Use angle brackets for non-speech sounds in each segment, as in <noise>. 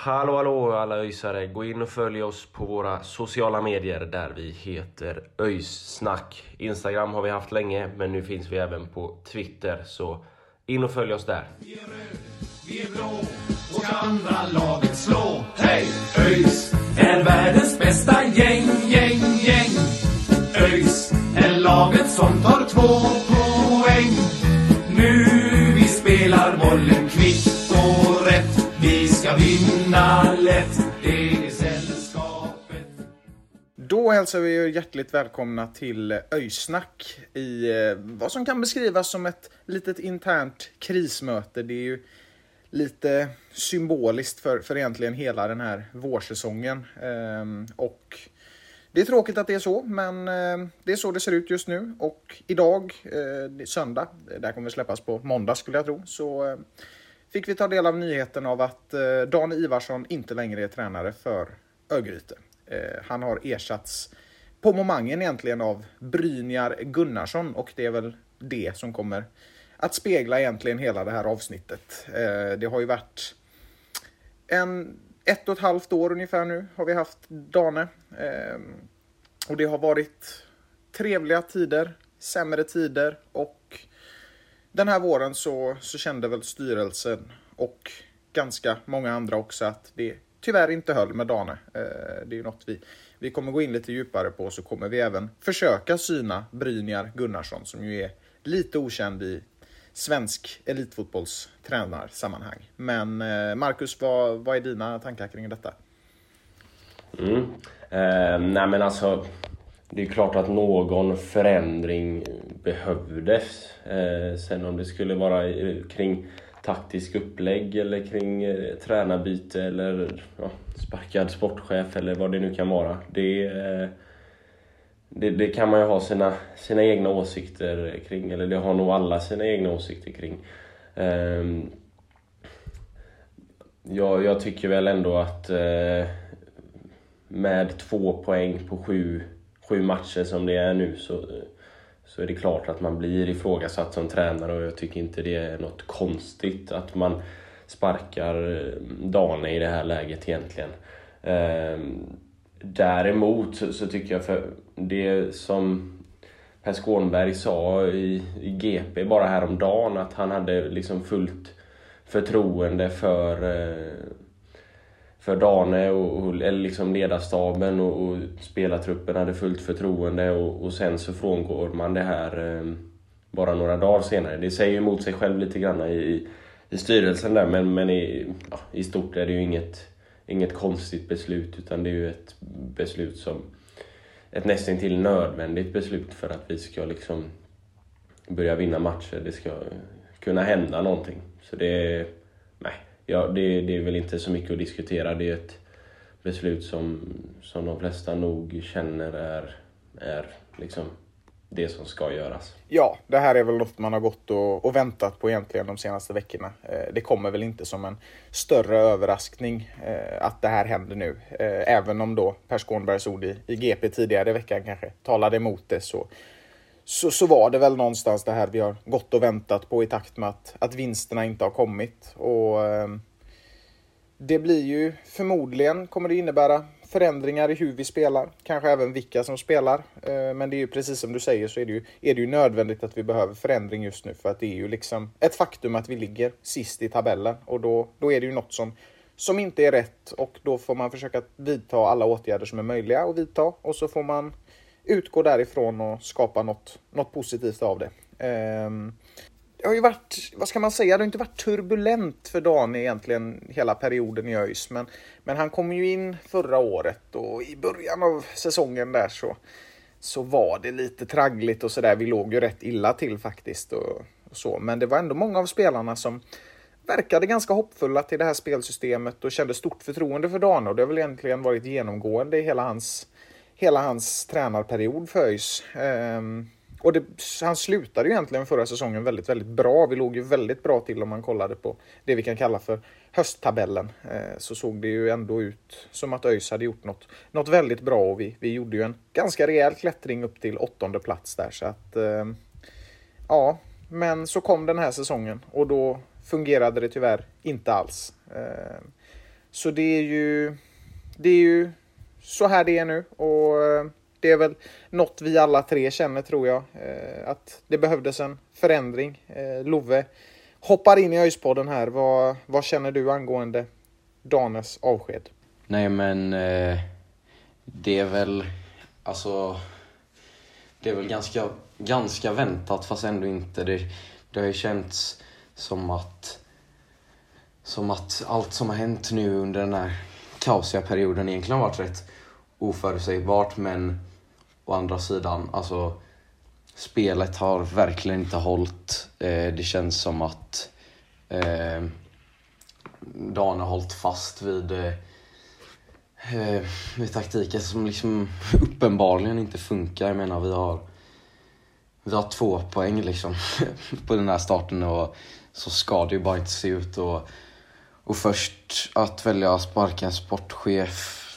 Hallå hallå alla öjsare! Gå in och följ oss på våra sociala medier där vi heter Öjssnack. Instagram har vi haft länge men nu finns vi även på Twitter så in och följ oss där. Vi är röd, vi är blå och ska andra laget slå. Hej! ÖIS är världens bästa gäng, gäng, gäng. ÖIS är laget som tar två poäng. Vinna. Det är sällskapet. Då hälsar vi er hjärtligt välkomna till Öjsnack i eh, vad som kan beskrivas som ett litet internt krismöte. Det är ju lite symboliskt för, för egentligen hela den här vårsäsongen. Ehm, och det är tråkigt att det är så, men ehm, det är så det ser ut just nu. Och idag, eh, söndag, det här kommer släppas på måndag skulle jag tro, så ehm, fick vi ta del av nyheten av att eh, Dan Ivarsson inte längre är tränare för Örgryte. Eh, han har ersatts på momangen egentligen av Brynjar Gunnarsson och det är väl det som kommer att spegla egentligen hela det här avsnittet. Eh, det har ju varit en, ett och ett halvt år ungefär nu har vi haft Dane. Eh, och det har varit trevliga tider, sämre tider och den här våren så, så kände väl styrelsen och ganska många andra också att det tyvärr inte höll med Dane. Eh, det är något vi, vi kommer gå in lite djupare på så kommer vi även försöka syna Brynjar Gunnarsson som ju är lite okänd i svensk elitfotbollstränarsammanhang. Men eh, Marcus, vad, vad är dina tankar kring detta? Mm. Eh, nej men alltså, det är klart att någon förändring behövdes. Eh, sen om det skulle vara eh, kring taktisk upplägg eller kring eh, tränarbyte eller ja, sparkad sportchef eller vad det nu kan vara. Det, eh, det, det kan man ju ha sina, sina egna åsikter kring, eller det har nog alla sina egna åsikter kring. Ehm, jag, jag tycker väl ändå att eh, med två poäng på sju, sju matcher som det är nu så, så är det klart att man blir ifrågasatt som tränare och jag tycker inte det är något konstigt att man sparkar eh, Dane i det här läget egentligen. Ehm, däremot så, så tycker jag för det som Per Skånberg sa i, i GP bara häromdagen att han hade liksom fullt förtroende för eh, för Dane och, och eller liksom ledarstaben och, och spelartruppen hade fullt förtroende och, och sen så frångår man det här eh, bara några dagar senare. Det säger ju emot sig själv lite grann i, i, styrelsen där men, men i, ja, i stort är det ju inget, inget konstigt beslut utan det är ju ett beslut som ett nästintill nödvändigt beslut för att vi ska liksom börja vinna matcher. Det ska kunna hända någonting. Så det är, nej, ja, det, det är väl inte så mycket att diskutera. Det är ett beslut som, som de flesta nog känner är, är liksom det som ska göras. Ja, det här är väl något man har gått och, och väntat på egentligen de senaste veckorna. Eh, det kommer väl inte som en större överraskning eh, att det här händer nu. Eh, även om då Per Skånbergs ord i, i GP tidigare i veckan kanske talade emot det så, så, så var det väl någonstans det här vi har gått och väntat på i takt med att, att vinsterna inte har kommit. Och eh, det blir ju förmodligen kommer det innebära förändringar i hur vi spelar, kanske även vilka som spelar. Eh, Men det är ju precis som du säger så är det, ju, är det ju nödvändigt att vi behöver förändring just nu för att det är ju liksom ett faktum att vi ligger sist i tabellen och då, då är det ju något som, som inte är rätt och då får man försöka vidta alla åtgärder som är möjliga att vidta och så får man utgå därifrån och skapa något, något positivt av det. Ehm, det har ju varit, vad ska man säga, det har inte varit turbulent för Dani egentligen hela perioden i ÖIS. Men, men han kom ju in förra året och i början av säsongen där så, så var det lite traggligt och sådär. Vi låg ju rätt illa till faktiskt. Och, och så. Men det var ändå många av spelarna som verkade ganska hoppfulla till det här spelsystemet och kände stort förtroende för Dane och det har väl egentligen varit genomgående i hela hans, hela hans tränarperiod för ÖIS. Um, och det, han slutade ju egentligen förra säsongen väldigt, väldigt bra. Vi låg ju väldigt bra till om man kollade på det vi kan kalla för hösttabellen. Eh, så såg det ju ändå ut som att ÖIS hade gjort något, något väldigt bra och vi, vi gjorde ju en ganska rejäl klättring upp till åttonde plats där. Så att, eh, ja, men så kom den här säsongen och då fungerade det tyvärr inte alls. Eh, så det är ju, det är ju så här det är nu och eh, det är väl något vi alla tre känner tror jag. Eh, att det behövdes en förändring. Eh, Love hoppar in i ÖIS-podden här. Vad, vad känner du angående Danes avsked? Nej men det är väl alltså det är väl ganska, ganska väntat fast ändå inte. Det, det har ju känts som att, som att allt som har hänt nu under den här kaosiga perioden egentligen har varit rätt oförutsägbart men å andra sidan, alltså spelet har verkligen inte hållit. Eh, det känns som att eh, Dan har hållit fast vid, eh, eh vid taktiken som liksom <laughs> uppenbarligen inte funkar. Jag menar, vi har, vi har två poäng liksom <laughs> på den här starten och så ska det ju bara inte se ut. Och, och först att välja att sparka en sportchef,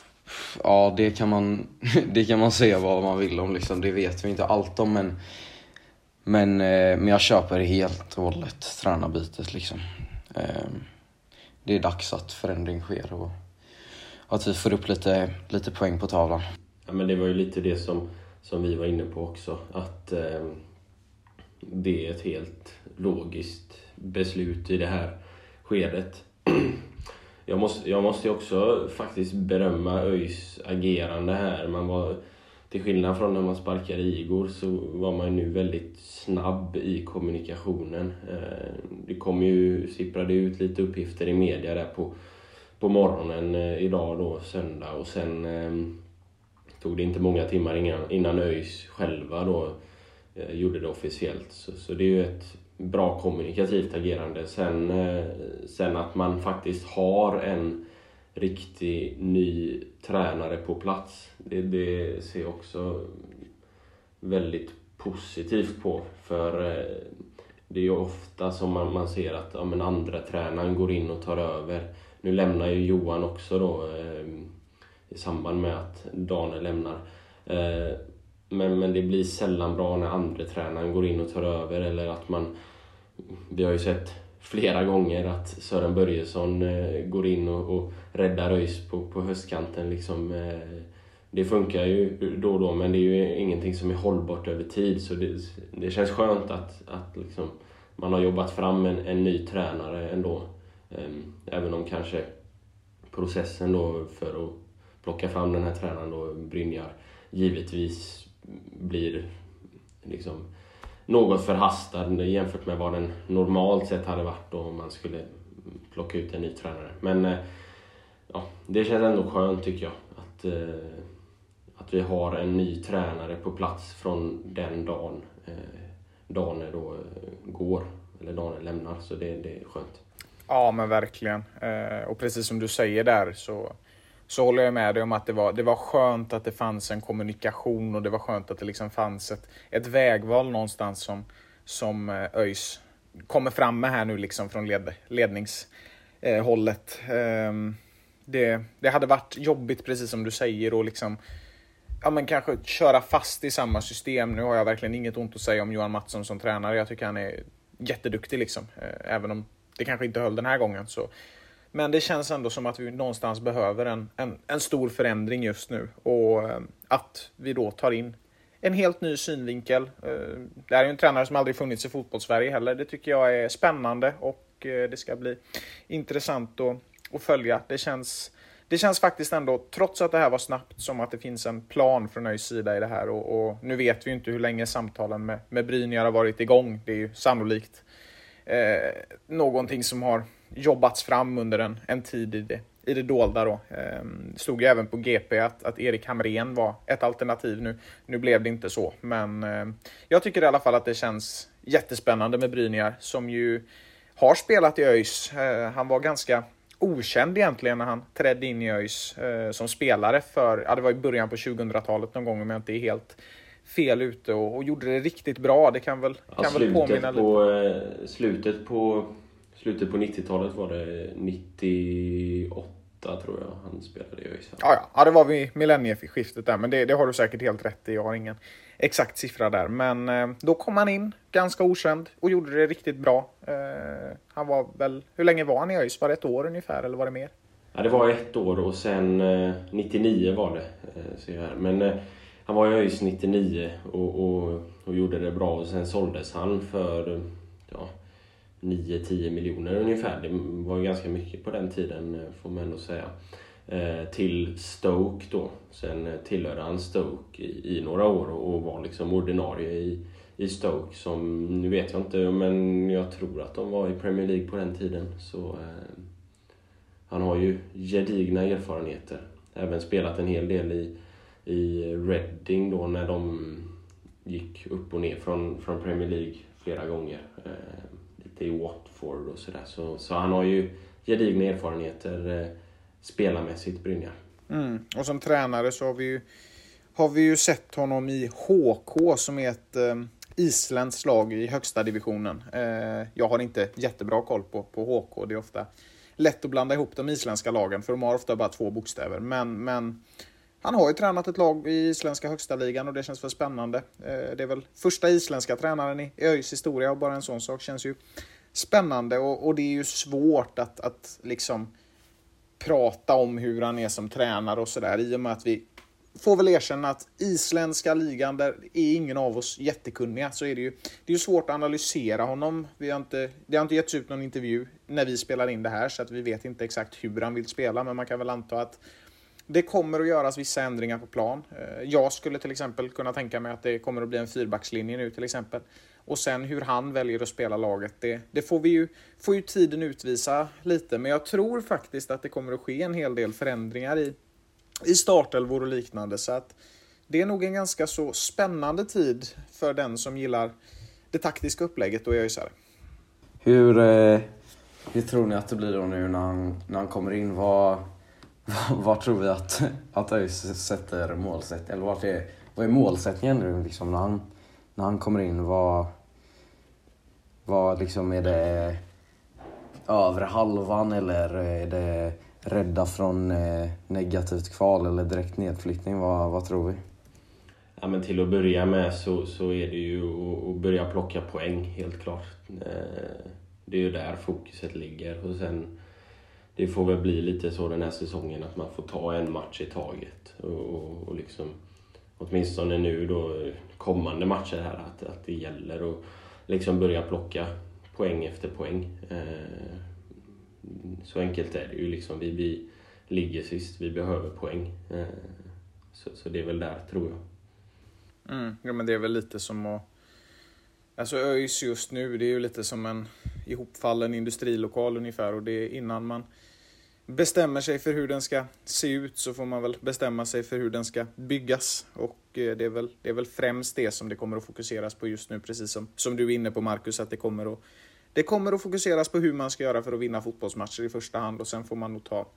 ja det kan man, <laughs> det kan man säga vad man vill om liksom. Det vet vi inte allt om men, men, eh, men jag köper det helt och hållet, tränarbytet liksom. Ehm, det är dags att förändring sker och att vi får upp lite, lite poäng på tavlan. Ja, men det var ju lite det som, som vi var inne på också. Att eh, det är ett helt logiskt beslut i det här skedet. <clears throat> Jag måste, jag måste också faktiskt berömma ÖIS agerande här. Man var, till skillnad från när man sparkade Igor så var man nu väldigt snabb i kommunikationen. Eh, det kom ju, sipprade ut lite uppgifter i media där på, på morgonen eh, idag då, söndag. Och sen ehm, tog det inte många timmar innan, innan ÖIS själva då eh, gjorde det officiellt. Så, så det är ju ett bra kommunikativt agerande. Sen, eh, sen att man faktiskt har en riktig ny tränare på plats. Det, det ser jag också väldigt positivt på. För eh, det är ju ofta som man, man ser att ja, men andra tränaren går in och tar över. Nu lämnar ju Johan också då eh, i samband med att Daniel lämnar. men, men det blir sällan bra när andra tränaren går in och tar över eller att man vi har ju sett flera gånger att Sören Börjesson eh, går in och, och räddar ÖIS på, på höstkanten. Liksom, eh, det funkar ju då och då men det är ju ingenting som är hållbart över tid så det, det känns skönt att, att liksom, man har jobbat fram en, en ny tränare ändå. Eh, även om kanske processen då för att plocka fram den här tränaren då, Brynjar, givetvis blir liksom något förhastad jämfört med vad den normalt sett hade varit om man skulle plocka ut en ny tränare. Men eh, ja, det känns ändå skönt tycker jag att, eh, att vi har en ny tränare på plats från den dagen eh, Daniel Dane då går, eller Dane lämnar. Så det, det är skönt. Ja men verkligen. Och precis som du säger där så så håller jag med dig om att det var, det var skönt att det fanns en kommunikation och det var skönt att det liksom fanns ett, ett vägval någonstans som, som eh, ÖIS kommer fram med här nu liksom från led, ledningshållet. Ehm, det, det hade varit jobbigt precis som du säger och liksom ja, men kanske köra fast i samma system. Nu har jag verkligen inget ont att säga om Johan Mattsson som tränare. Jag tycker han är jätteduktig liksom. Eh, även om det kanske inte höll den här gången så men det känns ändå som att vi någonstans behöver en, en, en stor förändring just nu och eh, att vi då tar in en helt ny synvinkel. Eh, det här är en tränare som aldrig funnits i fotbollssverige heller. Det tycker jag är spännande och eh, det ska bli intressant att, att följa. Det känns, det känns faktiskt ändå, trots att det här var snabbt, som att det finns en plan från ÖIS sida i det här. Och, och, nu vet vi inte hur länge samtalen med, med Brynjar har varit igång. Det är ju sannolikt eh, någonting som har jobbats fram under en, en tid i det, i det dolda. Då. Eh, stod ju även på GP att, att Erik Hamrén var ett alternativ nu. Nu blev det inte så, men eh, jag tycker i alla fall att det känns jättespännande med Brynjar som ju har spelat i ÖIS. Eh, han var ganska okänd egentligen när han trädde in i ÖIS eh, som spelare för, ja det var i början på 2000-talet någon gång om jag inte är helt fel ute och, och gjorde det riktigt bra. Det kan väl, Ja, kan väl påminna på, lite. eh, slutet på Slutet på 90-talet var det 98 tror jag han spelade i ÖIS. Ja, ja, det var vid millennieskiftet där, men det, det har du säkert helt rätt i. Jag har ingen exakt siffra där. Men eh, då kom han in, ganska okänd, och gjorde det riktigt bra. Eh, han var väl, hur länge var han i ÖIS? Var det ett år ungefär, eller var det mer? Ja, det var ett år och sen eh, 99 var det. Eh, jag här. Men eh, han var i ÖIS 99 och, och, och gjorde det bra och sen såldes han för 9-10 miljoner ungefär. Det var ju ganska mycket på den tiden eh, får man ändå säga. Eh, till Stoke då. Sen eh, tillhörde han Stoke i, i några år och, och var liksom ordinarie i, i Stoke som, nu vet jag inte, men jag tror att de var i Premier League på den tiden. Så eh, han har ju gedigna erfarenheter. Även spelat en hel del i, i Reading då när de gick upp och ner från, från Premier League flera gånger. Eh, lite i Watford och sådär. Så, så han har ju gedigna erfarenheter eh, spelarmässigt, Brynja. Mm. Och som tränare så har vi ju, har vi ju sett honom i HK som är ett eh, isländskt lag i högsta divisionen. Eh, jag har inte jättebra koll på, på HK. Det är ofta lätt att blanda ihop de isländska lagen för de har ofta bara två bokstäver. Men, men han har ju tränat ett lag i isländska högsta ligan och det känns väl spännande. Eh, det är väl första isländska tränaren i ÖIS historia och bara en sån sak känns ju spännande och, och det är ju svårt att, att liksom prata om hur han är som tränare och sådär i och med att vi får väl erkänna att isländska ligan, där är ingen av oss jättekunniga, så är det ju, det är ju svårt att analysera honom. Vi har inte, det har inte getts ut någon intervju när vi spelar in det här, så att vi vet inte exakt hur han vill spela, men man kan väl anta att det kommer att göras vissa ändringar på plan. Eh, jag skulle till exempel kunna tänka mig att det kommer att bli en fyrbackslinje nu till exempel. Och sen hur han väljer att spela laget, det, det får, vi ju, får ju tiden utvisa lite. Men jag tror faktiskt att det kommer att ske en hel del förändringar i, i startelvor och liknande. Så att det är nog en ganska så spännande tid för den som gillar det taktiska upplägget och ÖISare. Hur, eh, hur tror ni att det blir då nu när han, när han kommer in? Vad, <laughs> vad, tror vi att, att ÖIS sätter målsättningen? Eller vart är, vad är målsättningen nu liksom när han, när han kommer in? Vad, vad liksom är det övre halvan eller är det rädda från eh, negativt kval eller direkt nedflyttning? Vad, vad tror vi? Ja, men till att börja med så, så är det ju att- börja plocka poäng, helt klart. Eh, det är ju där fokuset ligger. Och sen, det får väl bli lite så den här säsongen att man får ta en match i taget. Och, och, och liksom, åtminstone nu då, kommande matcher här, att, att det gäller att liksom börja plocka poäng efter poäng. Eh, Så enkelt är det ju. Liksom, vi, vi ligger sist, vi behöver poäng. Eh, Så, så det är väl där, tror jag. Mm, ja, men det är väl lite som att... Alltså ÖIS just nu, det är ju lite som en ihopfallen industrilokal ungefär och det är innan man bestämmer sig för hur den ska se ut så får man väl bestämma sig för hur den ska byggas och eh, det är väl, det är väl främst det som det kommer att fokuseras på just nu, precis som, som du är inne på Marcus, att det kommer att det kommer att fokuseras på hur man ska göra för att vinna fotbollsmatcher i första hand och sen får man nog ta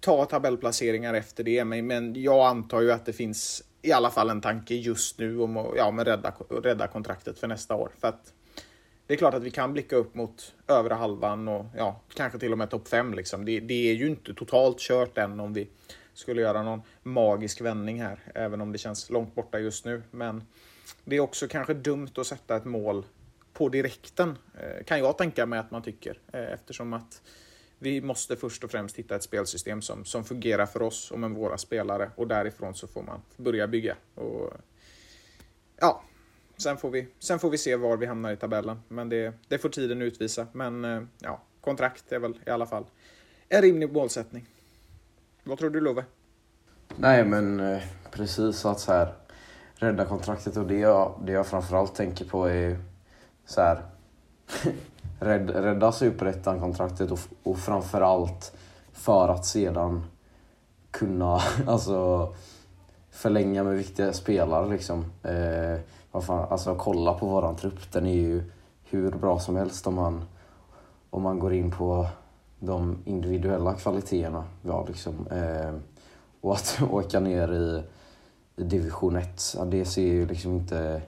ta tabellplaceringar efter det. Men, men jag antar ju att det finns i alla fall en tanke just nu om att ja, men rädda, rädda kontraktet för nästa år. För att det är klart att vi kan blicka upp mot övre halvan och ja, kanske till och med topp fem. Liksom. Det, det är ju inte totalt kört än om vi skulle göra någon magisk vändning här, även om det känns långt borta just nu. Men det är också kanske dumt att sätta ett mål på direkten, eh, kan jag tänka mig att man tycker, eh, eftersom att vi måste först och främst hitta ett spelsystem som, som fungerar för oss och med våra spelare och därifrån så får man börja bygga. Och, ja, sen får, vi, sen får vi se var vi hamnar i tabellen, men det, det får tiden utvisa. Men eh, ja, kontrakt är väl i alla fall en rimlig målsättning. Vad tror du Love? Nej men eh, precis att så här rädda kontraktet och det jag, det jag framförallt tänker på är ju så här <laughs> rädd, rädda superettan-kontraktet och, och framförallt för att sedan kunna <laughs> alltså förlänga med viktiga spelare liksom. Eh, vad fan, alltså kolla på våran trupp, den är ju hur bra som helst om man om man går in på de individuella kvaliteterna vi har liksom. Eh, <laughs> och att åka ner i, i division 1, ja, det ser ju liksom inte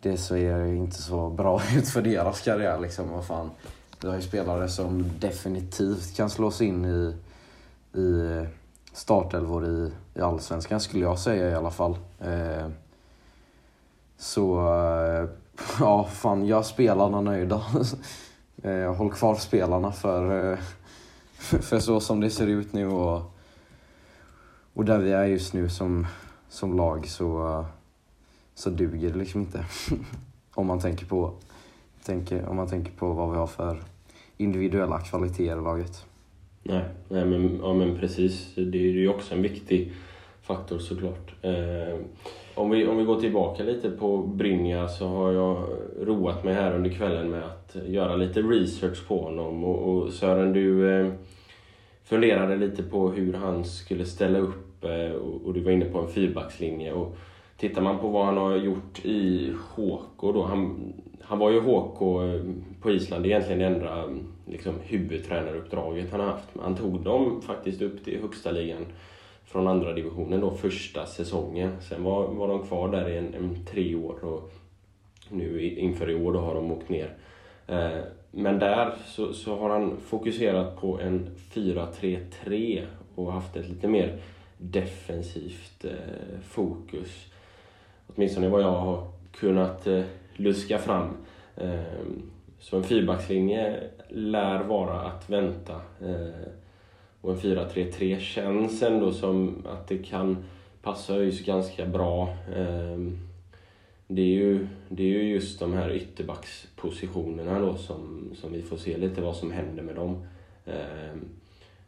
det ser inte så bra <laughs> ut för deras karriär. Liksom. Vad fan. Vi har ju spelare som definitivt kan slås in i, i startelvor i, i Allsvenskan, skulle jag säga i alla fall. Eh, så, eh, <laughs> ja, fan, gör spelarna nöjda. <laughs> Eh, håll kvar spelarna för, eh, <laughs> för så som det ser ut nu och, och där vi är just nu som, som lag så så duger det liksom inte. om, man tänker på, tänker, om man tänker på vad vi har för individuella kvaliteter i laget. Nej, nej men, ja, men precis. Det är ju också en viktig faktor såklart. Eh, om, vi, om vi går tillbaka lite på Brynja så har jag roat mig här under kvällen med att göra lite research på honom. Och, och Sören, du eh, funderade lite på hur han skulle ställa upp eh, och, och, du var inne på en fyrbackslinje. Och, Tittar man på vad han har gjort i HK då. Han, han var ju HK eh, på Island, det är egentligen det enda liksom, huvudtränaruppdraget han har haft. Han tog dem faktiskt upp till högsta ligan från andra divisionen då första säsongen. Sen var, var de kvar där i en, en tre år och nu inför i år då har de åkt ner. Eh, men där så, så har han fokuserat på en 4-3-3 och haft ett lite mer defensivt eh, fokus åtminstone vad jag har kunnat eh, luska fram. Eh, så en fyrbackslinje lär vara att vänta. Eh, och en 4-3-3 känns ändå som att det kan passa ÖIS ganska bra. Ehm, det är, ju, det är ju just de här ytterbackspositionerna då som, som vi får se lite vad som händer med dem. Ehm,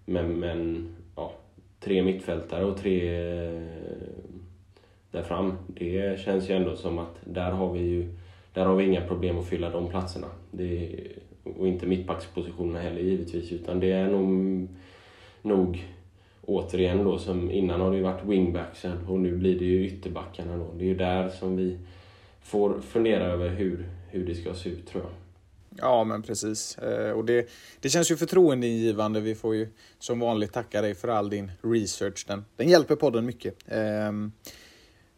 men, men ja, tre mittfältare och tre eh, där fram. Det känns ju ändå som att där har vi ju där har vi inga problem att fylla de platserna. Det, och inte mittbackspositionerna heller givetvis, utan det är nog, nog återigen då som innan har det ju varit wingbacksen och nu blir det ju ytterbackarna då. Det är ju där som vi får fundera över hur, hur det ska se ut tror jag. Ja, men precis. Eh, och det, det känns ju förtroendeingivande. Vi får ju som vanligt tacka dig för all din research. Den, den hjälper podden mycket. Ehm,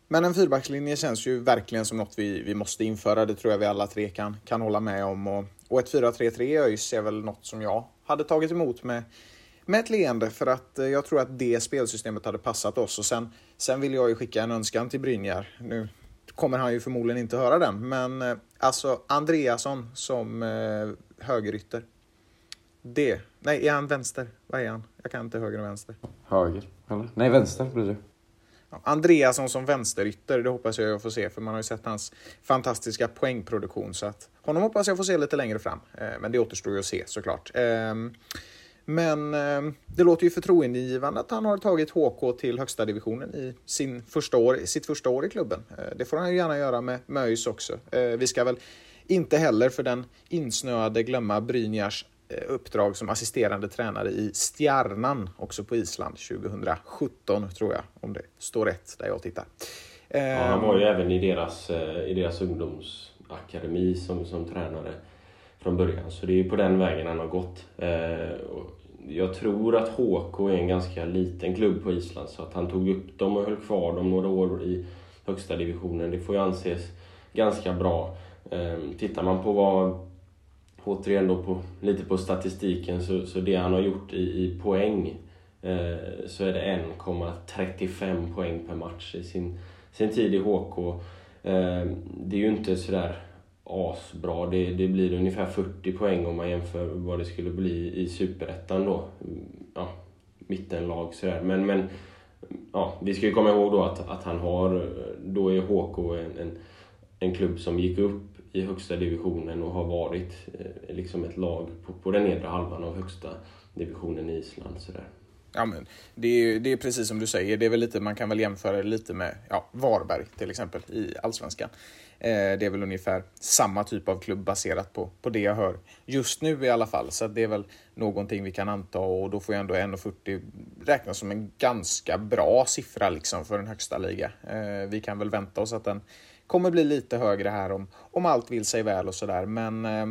men en fyrbackslinje känns ju verkligen som något vi, vi måste införa. Det tror jag vi alla tre kan, kan hålla med om. Och, och ett 4-3-3 i ÖIS är väl något som jag hade tagit emot med, med ett leende för att eh, jag tror att det spelsystemet hade passat oss. Och sen, sen vill jag ju skicka en önskan till Brynjar. Nu kommer han ju förmodligen inte höra den, men eh, alltså Andreasson som eh, högerytter. Det. Nej, är han vänster? Vad är han? Jag kan inte höger och vänster. Höger, eller? Nej, vänster blir det. Andreasson som vänsterytter, det hoppas jag jag får se för man har ju sett hans fantastiska poängproduktion så att honom hoppas jag få se lite längre fram. Eh, men det återstår ju att se såklart. Men ehm, det låter ju förtroendeingivande att han har tagit HK till högsta divisionen i sin första år, sitt första år i klubben. Eh, det får han ju gärna göra med Möjs också. Eh, vi ska väl inte heller för den insnöade glömma Brynjars Eh, uppdrag som assisterande tränare i Stjärnan, också på Island, 2017 tror jag, om det står rätt där jag tittar. Ja, han var ju även i deras, eh, i deras ungdomsakademi som, som tränare från början, så det är ju på den vägen han har gått. Eh, jag tror att HK är en ganska liten klubb på Island, så att han tog upp dem och höll kvar dem några år i högsta divisionen, det får ju anses ganska bra. Ehm, tittar man på vad återigen då på, lite på statistiken, så, så det han har gjort i, i poäng eh, så är det 1,35 poäng per match i sin, sin tid i HK. Ehm, det är ju inte sådär asbra. Det, det blir ungefär 40 poäng om man jämför vad det skulle bli i Superettan då. Ja, mittenlag sådär. Men, men ja, vi ska ju komma ihåg då att, att han har, då är HK en, en, en klubb som gick upp i högsta divisionen och har varit eh, liksom ett lag på, på den nedre halvan av högsta divisionen i Island. Sådär. Ja, men det, är, det är precis som du säger, det är väl lite, man kan väl jämföra det lite med ja, Varberg till exempel i Allsvenskan. Eh, det är väl ungefär samma typ av klubb baserat på, på det jag hör just nu i alla fall. Så det är väl någonting vi kan anta och då får jag ändå 1,40 räknas som en ganska bra siffra liksom för en högsta liga. Eh, vi kan väl vänta oss att den kommer bli lite högre här om, om allt vill sig väl och sådär. Men eh,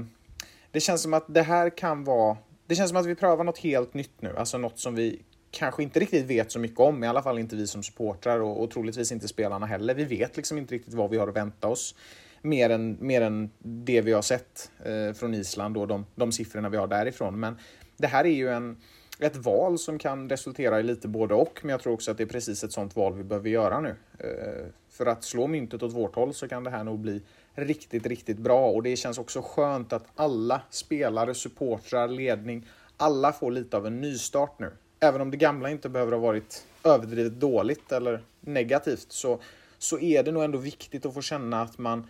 det känns som att det här kan vara... Det känns som att vi prövar något helt nytt nu, alltså något som vi kanske inte riktigt vet så mycket om, i alla fall inte vi som supportrar och, och troligtvis inte spelarna heller. Vi vet liksom inte riktigt vad vi har att vänta oss. Mer än, mer än det vi har sett eh, från Island och de, de siffrorna vi har därifrån. Men det här är ju en, ett val som kan resultera i lite både och, men jag tror också att det är precis ett sånt val vi behöver göra nu. Eh, för att slå myntet åt vårt håll så kan det här nog bli riktigt, riktigt bra och det känns också skönt att alla spelare, supportrar, ledning, alla får lite av en nystart nu. Även om det gamla inte behöver ha varit överdrivet dåligt eller negativt så, så är det nog ändå viktigt att få känna att man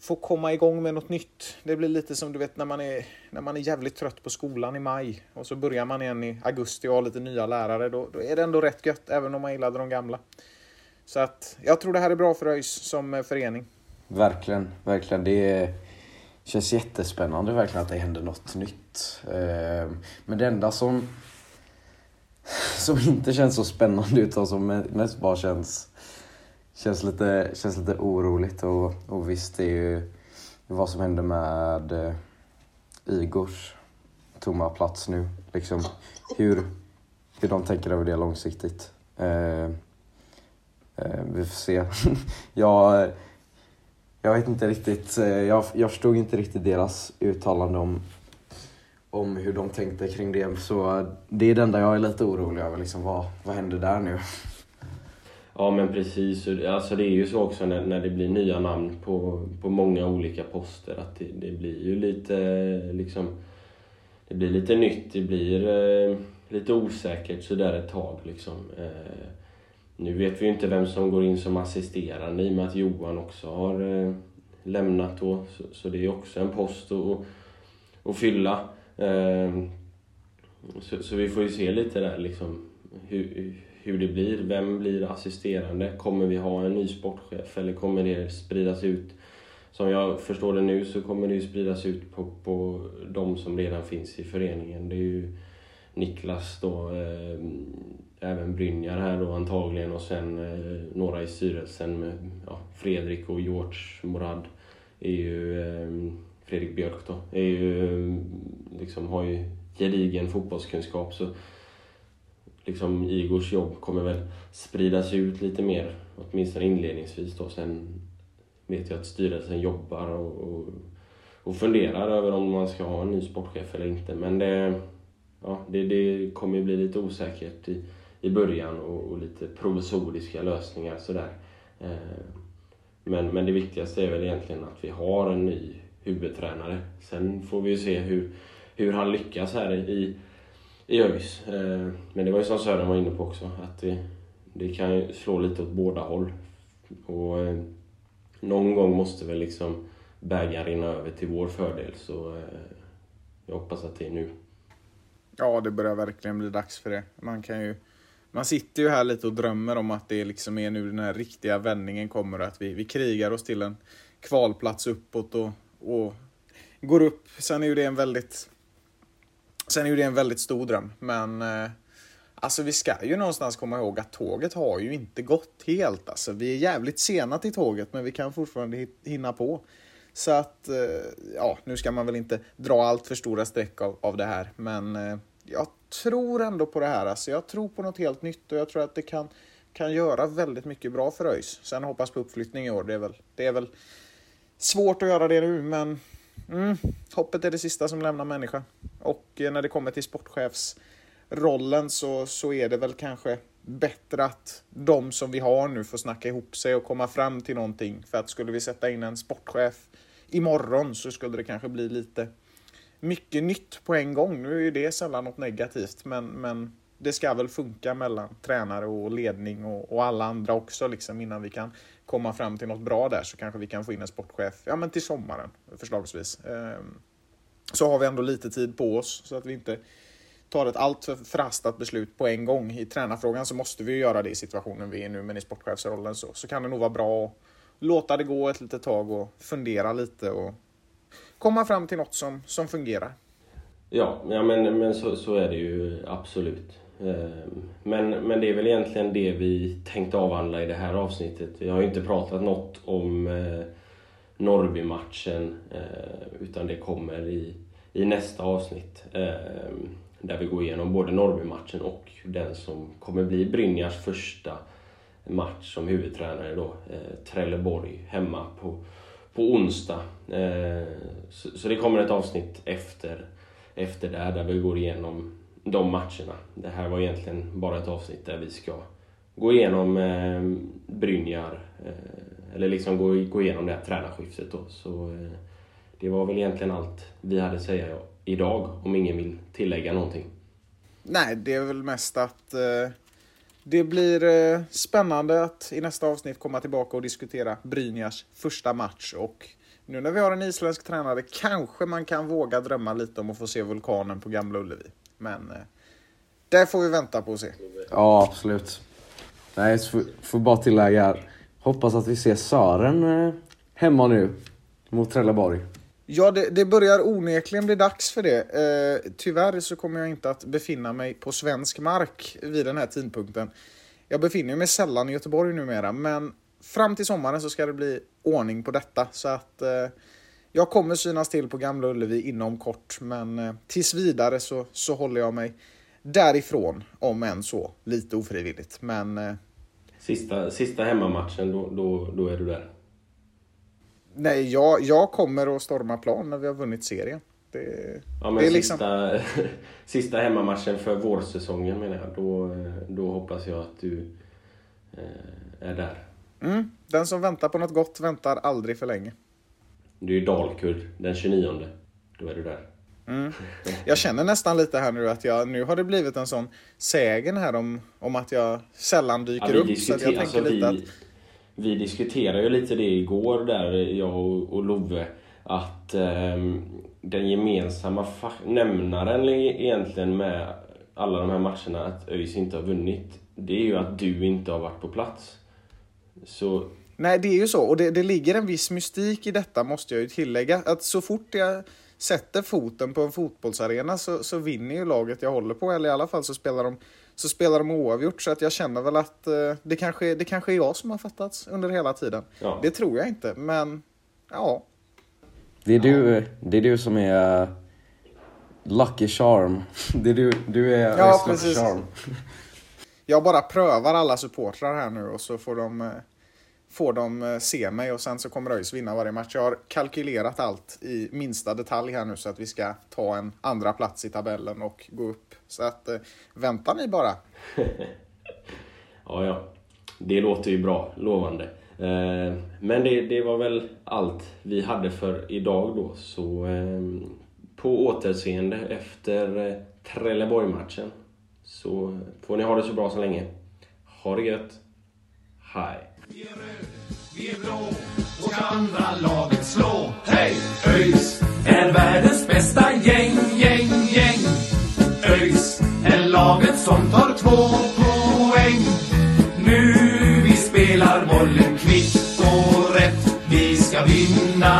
får komma igång med något nytt. Det blir lite som du vet när man är, när man är jävligt trött på skolan i maj och så börjar man igen i augusti och har lite nya lärare. Då, då är det ändå rätt gött, även om man gillade de gamla. Så att jag tror det här är bra för ÖIS som eh, förening. Verkligen, verkligen. Det känns jättespännande verkligen att det händer något nytt. Eh, men det enda som, som inte känns så spännande utan som mest bara känns, känns, lite, känns lite oroligt. Och, och visst, det är ju vad som händer med eh, Igors tomma plats nu. Liksom, hur, hur de tänker över det långsiktigt. Eh, eh, vi får se. <laughs> jag, jag vet inte riktigt, eh, jag, jag förstod inte riktigt deras uttalande om, om hur de tänkte kring det. Så det är det enda jag är lite orolig över, liksom, vad, vad händer där nu? Ja men precis, alltså det är ju så också när, när det blir nya namn på, på många olika poster att det, det blir ju lite liksom Det blir lite nytt, det blir eh, lite osäkert sådär ett tag liksom. Eh, nu vet vi ju inte vem som går in som assisterande i och med att Johan också har eh, lämnat då. Så, så, det är också en post att, att fylla. Ehm, så, så, vi får ju se lite där liksom hur, hur det blir. Vem blir assisterande? Kommer vi ha en ny sportchef eller kommer det spridas ut? Som jag förstår det nu så kommer det ju spridas ut på, på de som redan finns i föreningen. Det är ju Niklas då, eh, även Brynjar här då antagligen och sen eh, några i styrelsen med ja, Fredrik och George Morad är ju eh, Fredrik Björk då, är ju, liksom, har ju gedigen fotbollskunskap så liksom Igors jobb kommer väl spridas ut lite mer, åtminstone inledningsvis då. Sen vet jag att styrelsen jobbar och, och, och funderar över om man ska ha en ny sportchef eller inte. Men det, ja, det, det kommer ju bli lite osäkert i, i början och, och lite provisoriska lösningar sådär. Eh, men, men det viktigaste är väl egentligen att vi har en ny huvudtränare. Sen får vi ju se hur, hur han lyckas här i, i ÖIS. Eh, men det var ju som Sören var inne på också, att det, det kan ju slå lite åt båda håll. Och eh, någon gång måste väl liksom bägaren rinna över till vår fördel, så eh, jag hoppas att det är nu. Ja, det börjar verkligen bli dags för det. Man kan ju man sitter ju här lite och drömmer om att det liksom är nu den här riktiga vändningen kommer och att vi, vi krigar oss till en kvalplats uppåt och, och går upp. Sen är ju det en väldigt Sen är ju det en väldigt stor dröm, men eh, Alltså vi ska ju någonstans komma ihåg att tåget har ju inte gått helt. Alltså vi är jävligt sena till tåget, men vi kan fortfarande hinna på. Så att, eh, ja, nu ska man väl inte dra allt för stora streck av, av det här, men eh, jag tror ändå på det här. Alltså, jag tror på något helt nytt och jag tror att det kan, kan göra väldigt mycket bra för ÖIS. Sen hoppas på uppflyttning i år. Det är väl, det är väl svårt att göra det nu, men mm, hoppet är det sista som lämnar människa. Och eh, när det kommer till sportchefsrollen så, så är det väl kanske bättre att de som vi har nu får snacka ihop sig och komma fram till någonting. För att skulle vi sätta in en sportchef imorgon så skulle det kanske bli lite mycket nytt på en gång. Nu är ju det sällan något negativt, men, men det ska väl funka mellan tränare och ledning och, och, alla andra också liksom innan vi kan komma fram till något bra där så kanske vi kan få in en sportchef ja, men till sommaren förslagsvis. Ehm, så har vi ändå lite tid på oss så att vi inte tar ett alltför förhastat beslut på en gång. I tränarfrågan så måste vi ju göra det i situationen vi är nu, men i sportchefsrollen så, så kan det nog vara bra att låta det gå ett litet tag och fundera lite och komma fram till något som, som fungerar. Ja, ja men, men så, så är det ju absolut. Ehm, men, men det är väl egentligen det vi tänkte avhandla i det här avsnittet. Vi har ju inte pratat något om eh, Norrby-matchen eh, utan det kommer i, i nästa avsnitt. Ehm, där vi går igenom både Norrby-matchen och den som kommer bli Brynjars första match som huvudtränare då. Eh, Trelleborg hemma på, på onsdag. Ehm, så, så, det kommer ett avsnitt efter, efter det där vi går igenom de matcherna. Det här var egentligen bara ett avsnitt där vi ska gå igenom eh, Brynjar, eh, eller liksom gå, gå igenom det här tränarskiftet då. Så eh, det var väl egentligen allt vi hade att säga idag, om ingen vill tillägga någonting. Nej, det är väl mest att eh, det blir eh, spännande att i nästa avsnitt komma tillbaka och diskutera Brynjars första match. Och nu när vi har en isländsk tränare kanske man kan våga drömma lite om att få se vulkanen på Gamla Ullevi. Men eh, det får vi vänta på och se. Ja, absolut. Nej, så får bara tillägga. Hoppas att vi ser Sören eh, hemma nu mot Trelleborg. Ja, det, det, börjar onekligen bli dags för det. Eh, tyvärr så kommer jag inte att befinna mig på svensk mark vid den här tidpunkten. Jag befinner mig sällan i Göteborg numera, men fram till sommaren så ska det bli ordning på detta. Så att eh, jag kommer synas till på Gamla Ullevi inom kort, men eh, tills vidare så, så håller jag mig därifrån, om än så lite ofrivilligt. Men... Eh, sista, sista hemmamatchen, då, då, då är du där? Nej, jag, jag kommer att storma plan när vi har vunnit serien. Det, ja, men det är liksom... sista, <laughs> sista hemmamatchen för vårsäsongen menar jag. Då, då hoppas jag att du eh, är där. Mm, den som väntar på något gott väntar aldrig för länge. Du är Dalkurd den 29. Då är du där. Mm. Jag känner nästan lite här nu att jag, nu har det blivit en sån sägen här om, om att jag sällan dyker ja, upp. Så jag tänker alltså, lite vi, att vi diskuterade ju lite det igår där, jag och, Love, att eh, den gemensamma nämnaren egentligen med alla de här matcherna, att ÖIS inte har vunnit, det är ju att du inte har varit på plats. Så... Nej, det är ju så. Och det, det ligger en viss mystik i detta, måste jag ju tillägga. Att så fort jag sätter foten på en fotbollsarena så, så vinner ju laget jag håller på, eller i alla fall så spelar de så spelar de oavgjort. Så att jag känner väl att eh, det, kanske, det kanske är jag som har fattats under hela tiden. Ja. Det tror jag inte, men ja. Det är du, det är du som är Lucky Charm. <laughs> Det är du, du är ja, Lucky Charm. Jag bara prövar alla supportrar här nu och så får de eh, får de eh, se mig och sen så kommer ÖIS vinna varje match. Jag har kalkylerat allt i minsta detalj här nu så att vi ska ta en andra plats i tabellen och gå upp. Så att eh, vänta ni bara. <laughs> ja, ja. Det låter ju bra, lovande. Eh, men det, det, var väl allt vi hade för idag då. Så ehm, på återseende efter Trelleborg-matchen så får ni ha det så bra så länge. Ha det gött. Hej! Vi är röd, vi är blå och ska andra laget slå. Hej! ÖIS är världens bästa gäng, gäng, gäng. ÖIS är laget som tar två poäng. Nu vi spelar bollen kvitt och rätt. Vi ska vinna